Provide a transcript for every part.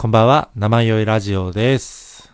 こんばんは、生酔いラジオです。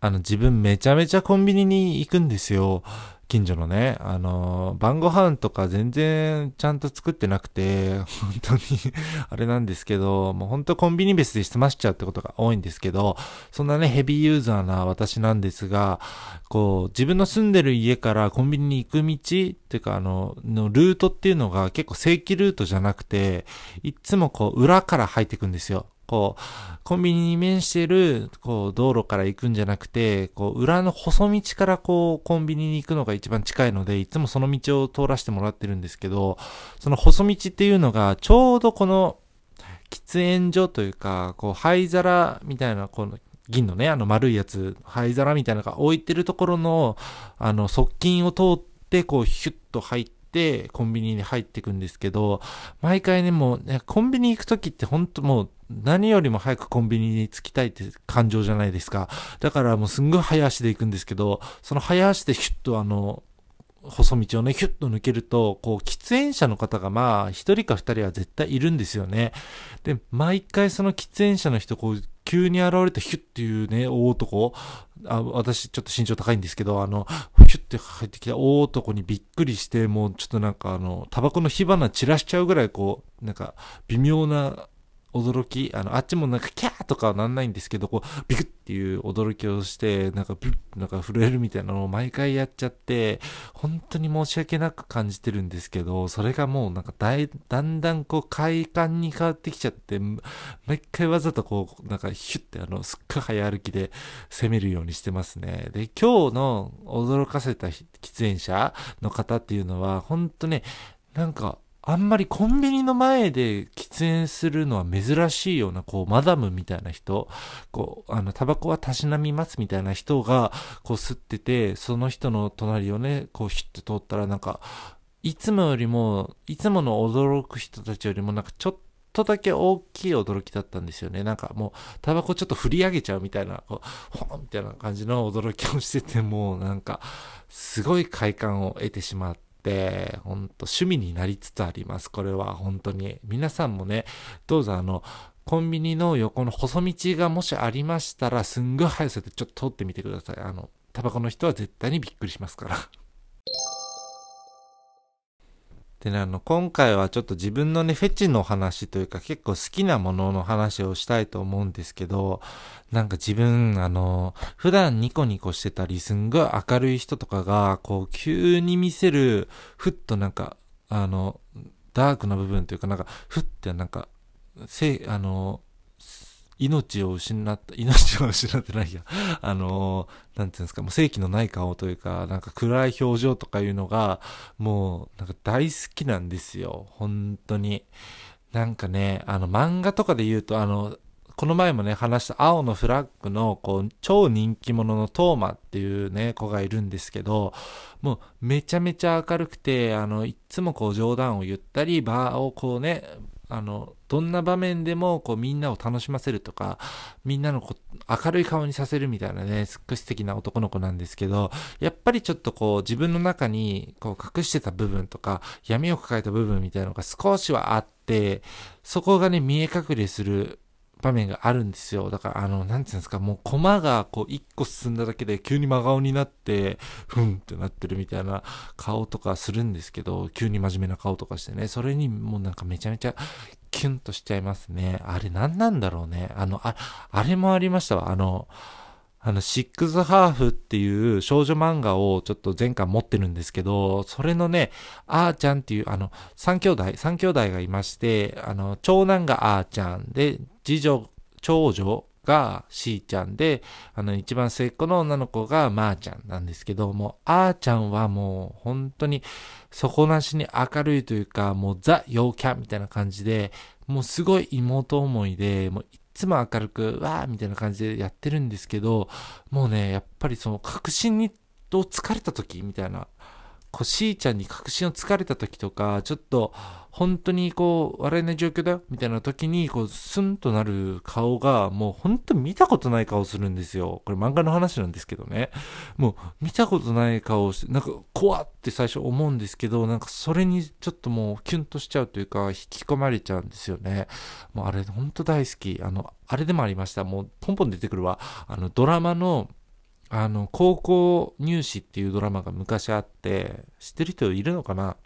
あの、自分めちゃめちゃコンビニに行くんですよ。近所のね。あの、晩ご飯とか全然ちゃんと作ってなくて、本当に あれなんですけど、もう本当コンビニベースで済ましちゃうってことが多いんですけど、そんなね、ヘビーユーザーな私なんですが、こう、自分の住んでる家からコンビニに行く道っていうか、あの、のルートっていうのが結構正規ルートじゃなくて、いつもこう、裏から入ってくんですよ。こう、コンビニに面してる、こう、道路から行くんじゃなくて、こう、裏の細道からこう、コンビニに行くのが一番近いので、いつもその道を通らせてもらってるんですけど、その細道っていうのが、ちょうどこの、喫煙所というか、こう、灰皿みたいな、この、銀のね、あの丸いやつ、灰皿みたいなのが置いてるところの、あの、側近を通って、こう、ヒュッと入って、コンビニに入っていくんですけど、毎回ね、もうね、コンビニ行くときって本当もう、何よりも早くコンビニに着きたいって感情じゃないですか。だからもうすんごい早足で行くんですけど、その早足でヒュッとあの、細道をね、ヒュッと抜けると、こう、喫煙者の方がまあ、一人か二人は絶対いるんですよね。で、毎回その喫煙者の人、こう、急に現れてヒュッっていうね、大男、あ私ちょっと身長高いんですけど、あの、ヒュッて入ってきた大男にびっくりして、もうちょっとなんかあの、タバコの火花散らしちゃうぐらいこう、なんか、微妙な驚き、あの、あっちもなんかキャーとかはなんないんですけど、こう、ビクッっていう驚きをして、なんかビュッ、なんか震えるみたいなのを毎回やっちゃって、本当に申し訳なく感じてるんですけど、それがもうなんかだい、だんだんこう快感に変わってきちゃって、毎回わざとこう、なんかヒュッてあの、すっごい早歩きで攻めるようにしてますね。で、今日の驚かせた喫煙者の方っていうのは、本当ね、なんか、あんまりコンビニの前で喫煙するのは珍しいような、こう、マダムみたいな人、こう、あの、タバコはたしなみますみたいな人が、こう、吸ってて、その人の隣をね、こう、ヒュッて通ったら、なんか、いつもよりも、いつもの驚く人たちよりも、なんか、ちょっとだけ大きい驚きだったんですよね。なんかもう、タバコちょっと振り上げちゃうみたいな、こう、ほんみたいな感じの驚きをしてて、もうなんか、すごい快感を得てしまっって、ほんと趣味になりつつあります。これは本当に。皆さんもね、どうぞあの、コンビニの横の細道がもしありましたら、すんごい速さでちょっと通ってみてください。あの、タバコの人は絶対にびっくりしますから。でね、あの、今回はちょっと自分のね、フェチの話というか結構好きなものの話をしたいと思うんですけど、なんか自分、あの、普段ニコニコしてたり、すんごい明るい人とかが、こう、急に見せる、ふっとなんか、あの、ダークな部分というか、なんか、ふってなんか、せ、あの、命を失った、命を失ってないや。あのー、なんていうんですか、もう正気のない顔というか、なんか暗い表情とかいうのが、もう、なんか大好きなんですよ。本当に。なんかね、あの、漫画とかで言うと、あの、この前もね、話した青のフラッグの、こう、超人気者のトーマっていうね、子がいるんですけど、もう、めちゃめちゃ明るくて、あの、いつもこう、冗談を言ったり、場をこうね、あの、どんな場面でも、こう、みんなを楽しませるとか、みんなのこ明るい顔にさせるみたいなね、すっごい素敵な男の子なんですけど、やっぱりちょっとこう、自分の中に、こう、隠してた部分とか、闇を抱えた部分みたいなのが少しはあって、そこがね、見え隠れする場面があるんですよ。だから、あの、なんていうんですか、もう、コマが、こう、一個進んだだけで、急に真顔になって、ふんってなってるみたいな顔とかするんですけど、急に真面目な顔とかしてね、それにもうなんかめちゃめちゃ、キュンとしちゃいますね。あれ何なんだろうね。あの、あ、あれもありましたわ。あの、あの、シックスハーフっていう少女漫画をちょっと前回持ってるんですけど、それのね、あーちゃんっていう、あの、三兄弟、三兄弟がいまして、あの、長男があーちゃんで、次女、長女がしーちゃんで、あの、一番末っ子の女の子がまーちゃんなんですけど、もう、あーちゃんはもう、本当に、底なしに明るいというか、もうザ・陽キャンみたいな感じで、もうすごい妹思いで、もういつも明るく、わーみたいな感じでやってるんですけど、もうね、やっぱりその確信に、と疲れた時みたいな、こう、しーちゃんに確信を疲れた時とか、ちょっと、本当にこう、笑えない状況だよ、みたいな時に、こう、スンとなる顔が、もう本当見たことない顔するんですよ。これ漫画の話なんですけどね。もう、見たことない顔をして、なんか、怖って最初思うんですけど、なんかそれにちょっともう、キュンとしちゃうというか、引き込まれちゃうんですよね。もうあれ、本当大好き。あの、あれでもありました。もう、ポンポン出てくるわ。あの、ドラマの、あの、高校入試っていうドラマが昔あって、知ってる人いるのかな？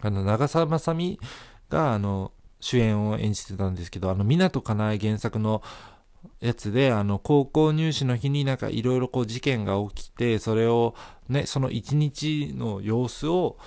あの、長澤まさみが、あの、主演を演じてたんですけど、あの、湊かなえ原作のやつで、あの、高校入試の日になんかいろいろこう事件が起きて、それをね、その一日の様子を、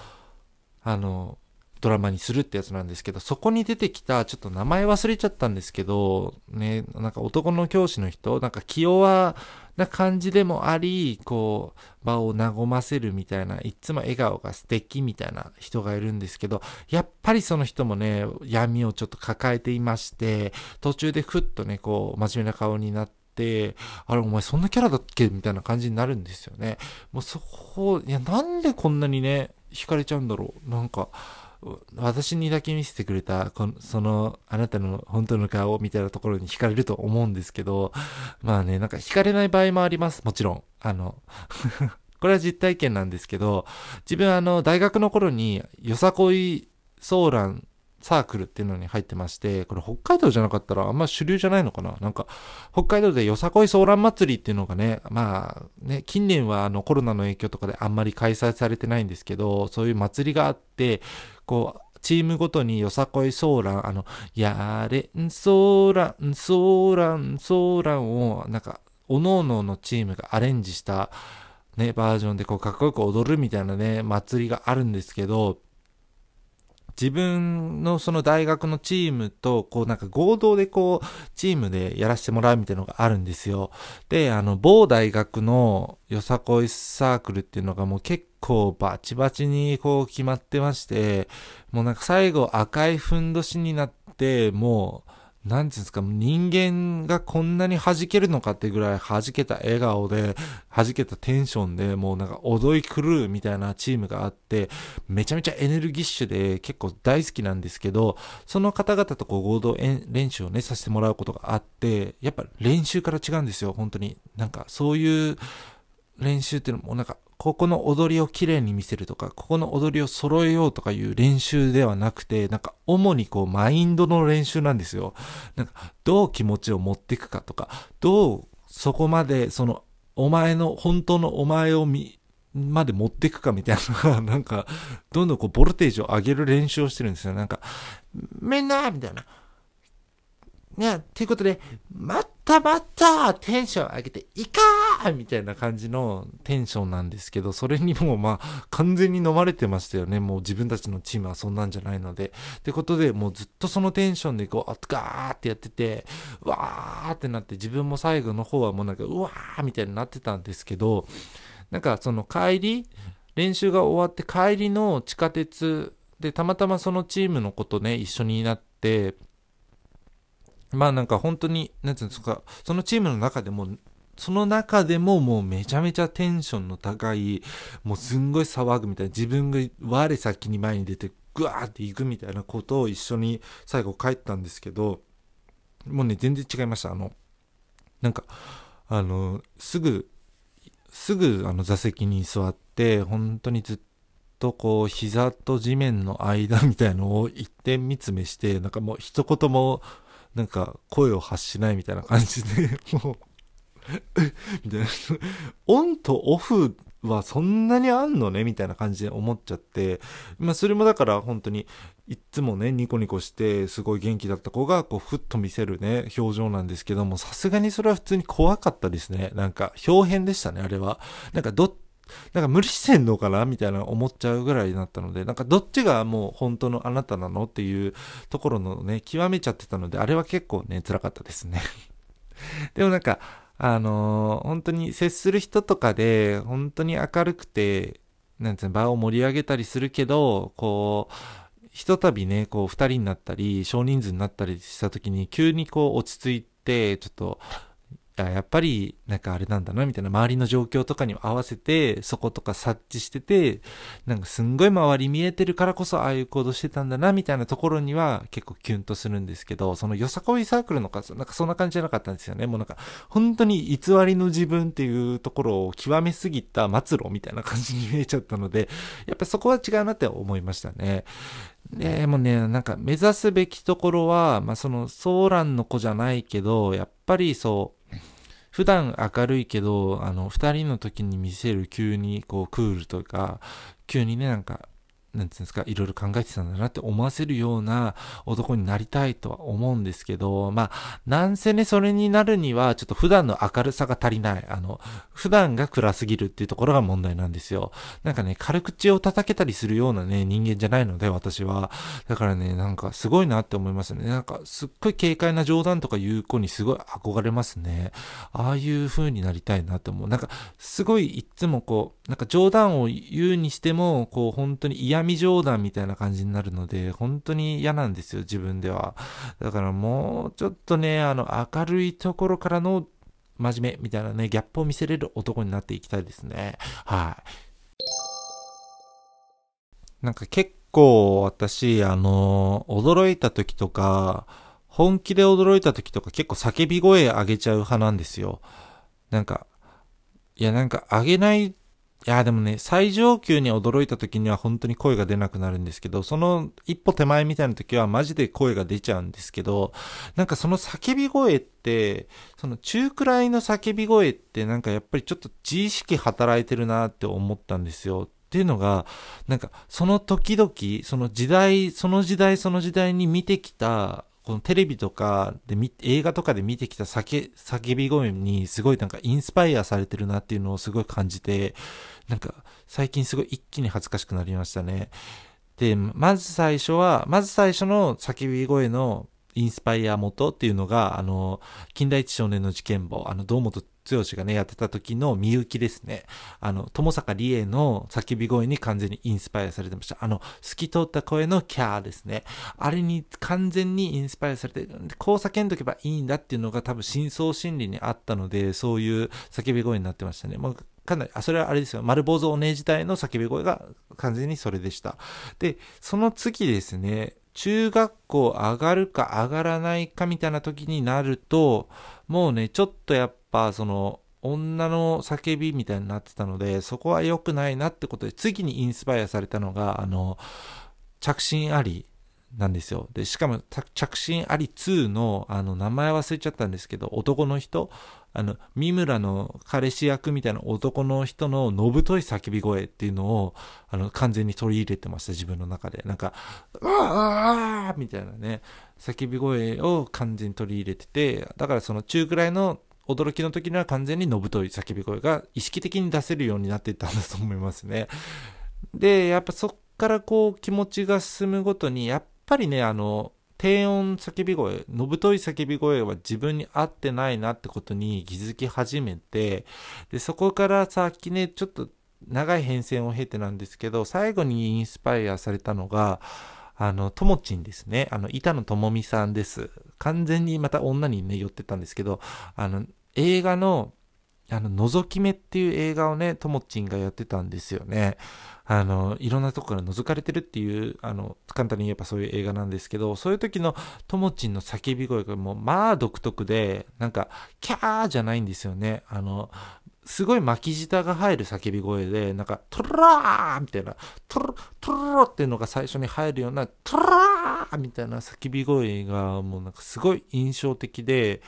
あの、ドラマにするってやつなんですけど、そこに出てきた、ちょっと名前忘れちゃったんですけど、ね、なんか男の教師の人、なんか気弱な感じでもあり、こう、場を和ませるみたいな、いつも笑顔が素敵みたいな人がいるんですけど、やっぱりその人もね、闇をちょっと抱えていまして、途中でふっとね、こう、真面目な顔になって、あれ、お前そんなキャラだっけ？みたいな感じになるんですよね。もうそこ、いや、なんでこんなにね、惹かれちゃうんだろう？なんか、私にだけ見せてくれた、この、その、あなたの本当の顔みたいなところに惹かれると思うんですけど、まあね、なんか惹かれない場合もあります。もちろん。あの これは実体験なんですけど、自分あの、大学の頃に、よさこいソーランサークルっていうのに入ってまして、これ北海道じゃなかったらあんま主流じゃないのかななんか、北海道でよさこいソーラン祭りっていうのがね、まあね、近年はあのコロナの影響とかであんまり開催されてないんですけど、そういう祭りがあって、こう、チームごとによさこいソーラン、あの、やれんソーラン、ソーラン、ソーランを、なんか、おのおののチームがアレンジした、ね、バージョンでこうかっこよく踊るみたいなね、祭りがあるんですけど、自分のその大学のチームと、こうなんか合同でこう、チームでやらせてもらうみたいなのがあるんですよ。で、あの、某大学のよさこいサークルっていうのがもう結構バチバチにこう決まってまして、もうなんか最後赤いふんどしになって、もう、なんていうんですか、人間がこんなに弾けるのかってぐらい弾けた笑顔で、弾けたテンションで、もうなんか踊り狂うみたいなチームがあって、めちゃめちゃエネルギッシュで結構大好きなんですけど、その方々とこう合同練習をね、させてもらうことがあって、やっぱ練習から違うんですよ、本当に。なんかそういう練習っていうのもなんかここの踊りをきれいに見せるとか、ここの踊りを揃えようとかいう練習ではなくて、なんか主にこうマインドの練習なんですよ。なんかどう気持ちを持っていくかとか、どうそこまでそのお前の、本当のお前を見、まで持っていくかみたいなのが、なんか、どんどんこうボルテージを上げる練習をしてるんですよ。なんか、みんなみたいな。ね、ということで、またまたテンション上げて、いかーみたいな感じのテンションなんですけど、それにもまあ完全に飲まれてましたよね。もう自分たちのチームはそんなんじゃないので。ってことで、もうずっとそのテンションでこう、ガーってやってて、わーってなって自分も最後の方はもうなんか、うわーみたいになってたんですけど、なんかその帰り、練習が終わって帰りの地下鉄でたまたまそのチームの子とね、一緒になって、まあなんか本当に、なんていうんですか、そのチームの中でも、その中でももうめちゃめちゃテンションの高い、もうすんごい騒ぐみたいな、自分が我先に前に出て、グワーって行くみたいなことを一緒に最後帰ったんですけど、もうね、全然違いました。あの、なんか、あの、すぐ、すぐあの座席に座って、本当にずっとこう、膝と地面の間みたいのを一点見つめして、なんかもう一言もなんか声を発しないみたいな感じで、もう みたいな、オンとオフはそんなにあんのねみたいな感じで思っちゃって、まあそれもだから本当にいつもね、ニコニコしてすごい元気だった子がこうふっと見せるね、表情なんですけども、さすがにそれは普通に怖かったですね。なんか表変でしたね、あれは。なんかどっなんか無理してんのかなみたいな思っちゃうぐらいになったので、なんかどっちがもう本当のあなたなのっていうところのね、極めちゃってたので、あれは結構ね、辛かったですね。でもなんか、あのー、本当に接する人とかで、本当に明るくて、なんつうの、場を盛り上げたりするけど、こう、ひとたびね、こう、二人になったり、少人数になったりした時に、急にこう、落ち着いて、ちょっと、やっぱり、なんかあれなんだな、みたいな、周りの状況とかに合わせて、そことか察知してて、なんかすんごい周り見えてるからこそ、ああいう行動してたんだな、みたいなところには結構キュンとするんですけど、そのよさこいサークルのか、なんかそんな感じじゃなかったんですよね。もうなんか、本当に偽りの自分っていうところを極めすぎた末路みたいな感じに見えちゃったので、やっぱそこは違うなって思いましたね。でもね、なんか目指すべきところは、まあそのソーランの子じゃないけど、やっぱりそう、普段明るいけど、あの、二人の時に見せる急にこうクールとか、急にね、なんかなんていうんですか、いろいろ考えてたんだなって思わせるような男になりたいとは思うんですけど、まあ、なんせね、それになるには、ちょっと普段の明るさが足りない。あの、普段が暗すぎるっていうところが問題なんですよ。なんかね、軽口を叩けたりするようなね、人間じゃないので、私は。だからね、なんかすごいなって思いますね。なんか、すっごい軽快な冗談とか言う子にすごい憧れますね。ああいう風になりたいなって思う。なんか、すごいいつもこう、なんか冗談を言うにしても、こう、本当に嫌味冗談みたいな感じになるので、本当に嫌なんですよ、自分では。だからもうちょっとね、あの、明るいところからの真面目みたいなね、ギャップを見せれる男になっていきたいですね。はい。なんか結構私、あの、驚いた時とか、本気で驚いた時とか結構叫び声上げちゃう派なんですよ。なんか、いやなんか上げないいや、でもね、最上級に驚いた時には本当に声が出なくなるんですけど、その一歩手前みたいな時はマジで声が出ちゃうんですけど、なんかその叫び声って、その中くらいの叫び声ってなんかやっぱりちょっと自意識働いてるなって思ったんですよ。っていうのが、なんかその時々、その時代、その時代その時代に見てきたこのテレビとかで見映画とかで見てきた叫、叫び声にすごいなんかインスパイアされてるなっていうのをすごい感じて、なんか最近すごい一気に恥ずかしくなりましたね。で、まず最初は、まず最初の叫び声のインスパイア元っていうのが、あの、近代一少年の事件簿、あの、堂本剛がね、やってた時のみゆきですね。あの、友坂理恵の叫び声に完全にインスパイアされてました。あの、透き通った声のキャーですね。あれに完全にインスパイアされて、こう叫んどけばいいんだっていうのが多分深層心理にあったので、そういう叫び声になってましたね。もうかなり、あ、それはあれですよ。丸坊主お姉時代の叫び声が完全にそれでした。で、その次ですね、中学校上がるか上がらないかみたいな時になると、もうね、ちょっとやっぱその、女の叫びみたいになってたので、そこは良くないなってことで、次にインスパイアされたのが、あの、着信ありなんですよ。で、しかも、着信あり2の、あの、名前忘れちゃったんですけど、男の人、あの、三村の彼氏役みたいな男の人ののぶとい叫び声っていうのを、あの、完全に取り入れてました、自分の中で。なんか、うわーみたいなね、叫び声を完全に取り入れてて、だからその中くらいの驚きの時には完全にのぶとい叫び声が意識的に出せるようになっていったんだと思いますね。で、やっぱそっからこう気持ちが進むごとに、やっっぱりね、あの、低音叫び声、のぶとい叫び声は自分に合ってないなってことに気づき始めて、で、そこからさっきね、ちょっと長い変遷を経てなんですけど、最後にインスパイアされたのが、あの、ともちんですね。あの、板野友美さんです。完全にまた女にね、寄ってたんですけど、あの、映画の、あの、覗き目っていう映画をね、ともちんがやってたんですよね。あの、いろんなとこから覗かれてるっていう、あの、簡単に言えばそういう映画なんですけど、そういう時のともちんの叫び声がもう、まあ独特で、なんか、キャーじゃないんですよね。あの、すごい巻き舌が入る叫び声で、なんか、トラーみたいな、トロ、トロっていうのが最初に入るような、トラーみたいな叫び声がもうなんかすごい印象的で、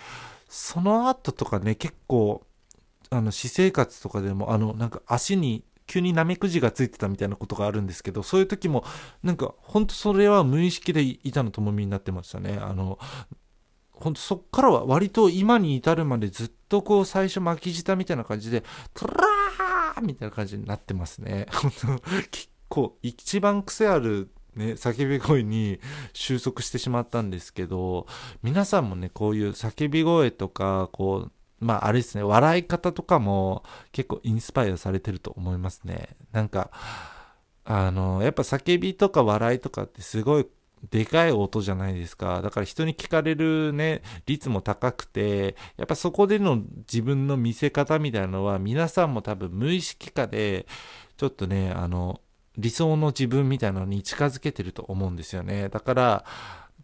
その後とかね、結構、あの、私生活とかでも、あの、なんか足に急にナメクジがついてたみたいなことがあるんですけど、そういう時も、なんか、ほんとそれは無意識で板野友美になってましたね。あの、ほんとそっからは割と今に至るまでずっとこう最初巻き舌みたいな感じで、トラーみたいな感じになってますね。本当結構一番癖あるね、叫び声に収束してしまったんですけど、皆さんもね、こういう叫び声とか、こう、まああれですね、笑い方とかも結構インスパイアされてると思いますね。なんか、あの、やっぱ叫びとか笑いとかってすごいでかい音じゃないですか。だから人に聞かれるね、率も高くて、やっぱそこでの自分の見せ方みたいなのは皆さんも多分無意識化で、ちょっとね、あの、理想の自分みたいなのに近づけてると思うんですよね。だから、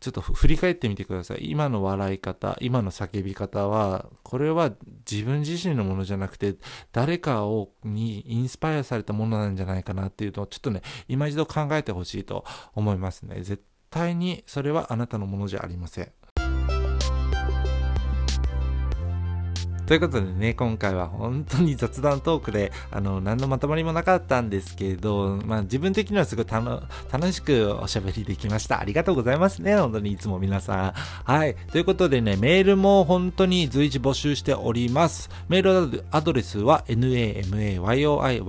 ちょっと振り返ってみてください。今の笑い方、今の叫び方は、これは自分自身のものじゃなくて、誰かをにインスパイアされたものなんじゃないかなっていうのを、ちょっとね、今一度考えてほしいと思いますね。絶対にそれはあなたのものじゃありません。ということでね、今回は本当に雑談トークで、あの、何のまとまりもなかったんですけど、まあ自分的にはすごい楽しくおしゃべりできました。ありがとうございますね、本当にいつも皆さん。はい。ということでね、メールも本当に随時募集しております。メールアドレスは namayoiyoi,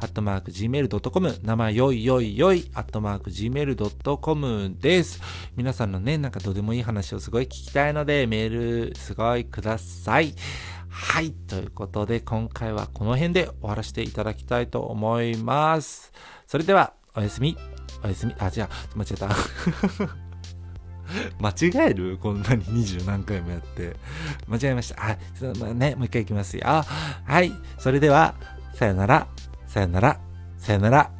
アットマーク gmail.com、生よいよいよい、アットマーク gmail.com です。皆さんのね、なんかどうでもいい話をすごい聞きたいので、メールすごいください。ださいはい。ということで、今回はこの辺で終わらせていただきたいと思います。それでは、おやすみ。おやすみ。あ、じゃあ、間違えた。間違える？こんなに二十何回もやって。間違えました。あ、まあ、ね、もう一回いきますよ。はい。それでは、さよなら、さよなら、さよなら。